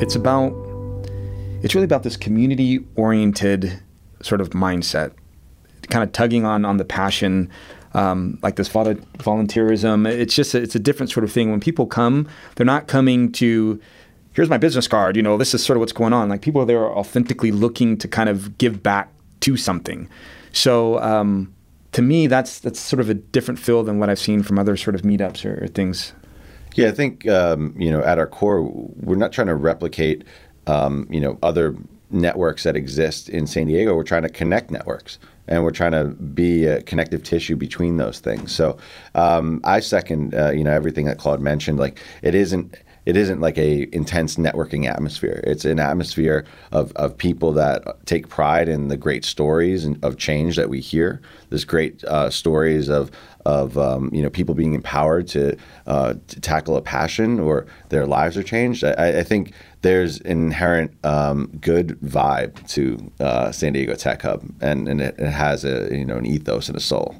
it's about it's really about this community oriented sort of mindset, kind of tugging on on the passion. Um, like this volunteerism, it's just a, it's a different sort of thing. When people come, they're not coming to here's my business card. You know, this is sort of what's going on. Like people are there authentically looking to kind of give back to something. So um, to me, that's that's sort of a different feel than what I've seen from other sort of meetups or, or things. Yeah, I think um, you know at our core, we're not trying to replicate um, you know other networks that exist in San Diego. We're trying to connect networks and we're trying to be a connective tissue between those things. So um, I second, uh, you know, everything that Claude mentioned. Like it isn't it isn't like a intense networking atmosphere. It's an atmosphere of, of people that take pride in the great stories of change that we hear. There's great uh, stories of of um, you know people being empowered to, uh, to tackle a passion or their lives are changed. I, I think there's an inherent um, good vibe to uh, San Diego Tech Hub, and, and it, it has a you know an ethos and a soul.